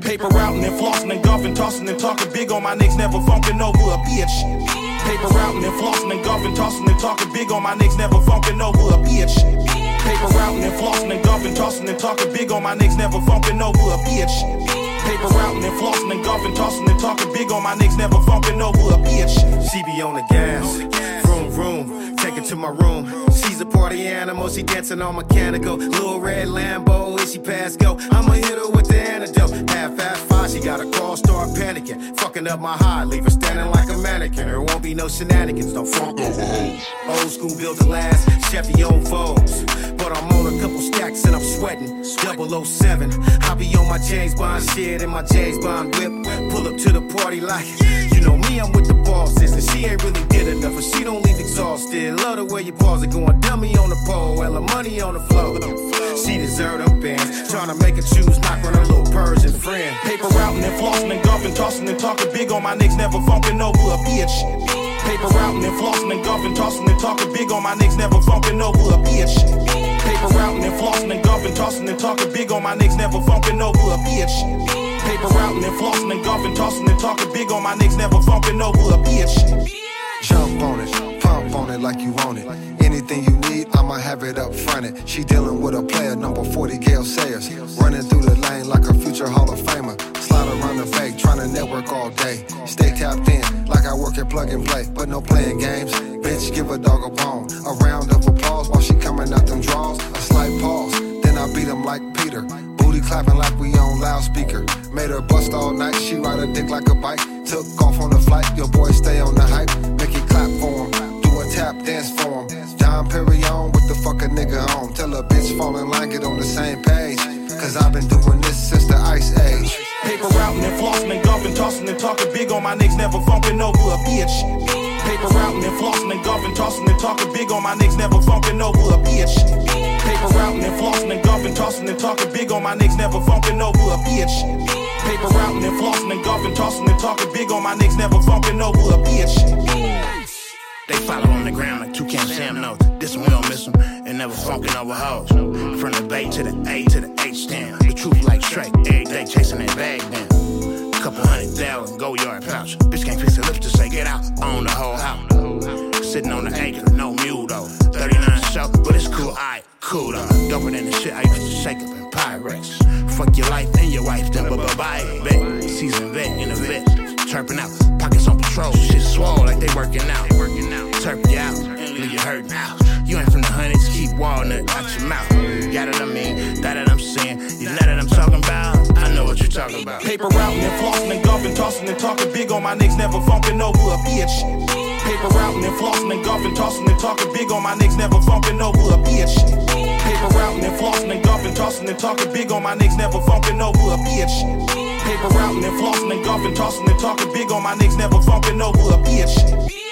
Paper routing and flossing and guffing, tossing and talking big on my niggas, never funkin' over a bitch. Paper routing and flossing and guffing, tossing and talking big on my niggas, never funkin' over a bitch. Paper routing and flossing and guffing, tossing and talking big on my niggas, never funkin' over a bitch. Paper routing and flossing and guffing, tossing and talking big on my niggas, never funkin' over a bitch. She be on the gas, room, room, take her to my room. She's a party animal, she dancing on mechanical. Little red Lambo, is she pass go? I'ma a call, start panicking. Fucking up my high, leave her standing like a mannequin. There won't be no shenanigans, don't fuck over. Old school built to last, Chevy on foes. But I'm on a couple sweating. 007, I be on my James Bond shit and my James Bond whip. Pull up to the party like, you know me, I'm with the bosses. And she ain't really did enough, but she don't leave exhausted. Love the way your balls are going dummy on the pole, and the money on the floor. She deserve them bands. to make her choose, knock on her little Persian friend. Paper routing and flossing and guffing, tossing and talking big on my niggas, never funkin' over a bitch. Paper routing and flossing and guffing, tossing and talking big on my niggas, never funkin' over a bitch. Talking big on my niggas, never funkin' over a bitch. Paper routing and flossing and guffing, tossing and talking big on my niggas, never funkin' over a bitch. Jump on it, pump on it like you want it. Anything you need, I'ma have it up fronted. She dealing with a player, number 40 Gale Sayers. Running through the lane like a future Hall of Famer. Slide around the fake, trying to network all day. Stay tapped in, like I work at plug and play, but no playing games. Bitch, give a dog a bone. A round of applause like Booty clapping like we on loudspeaker. Made her bust all night, she ride her dick like a bike. Took off on the flight, your boy stay on the hype. Make it clap for him, do a tap dance for him. Dom Perignon, what the fuck a nigga on? Tell a bitch fall in line, get on the same page. Cause I've been doing this since the ice age. Paper routing and flossing and guffing, tossing and talking big on my niggas, never funkin' over a bitch. Paper routing and flossing and guffing, tossing and talking big on my niggas, never funkin' over a bitch. Paper routing and flossing and guffing, tossing and talking big on my niggas, never funkin' over a bitch. Paper routing and flossing and guffing, tossing and talking big on my niggas, never funkin' over a bitch. They follow on the ground like Toucan Sam knows. This one we don't miss them and never funkin' over hoes. From the Bay to the A to the H stand. The truth like Shrek, every day chasing that bag down. Couple hundred thousand, go yard pouch. Bitch can't fix her lips to say get out. Own the whole house. Sitting on the acre, no mule though. 39 show, but it's cool, alright, cool though. Doper than the shit I used to shake up in Pyrex. Fuck your life and your wife, then bye bye bet. Season vet in the vet. Turping out, pockets on patrol. Shit swole like they working out. Turp you out, leave you hurt now. You ain't from the hundreds, keep walnut out your mouth. Got it, I mean, that it I'm saying. You know that I'm talking about. I know what you're talking about. Paper routing and flossing and guffing, tossing and talking big on my niggas, never funkin' over a bitch. Paper routing and flossing and guffing, tossing and talking big on my niggas, never funkin' over a bitch. Paper routing and flossing and guffing, tossing and talking big on my niggas, never funkin' over a bitch. Paper routing and flossing and guffing, tossing and talking big on my niggas, never funkin' over a bitch.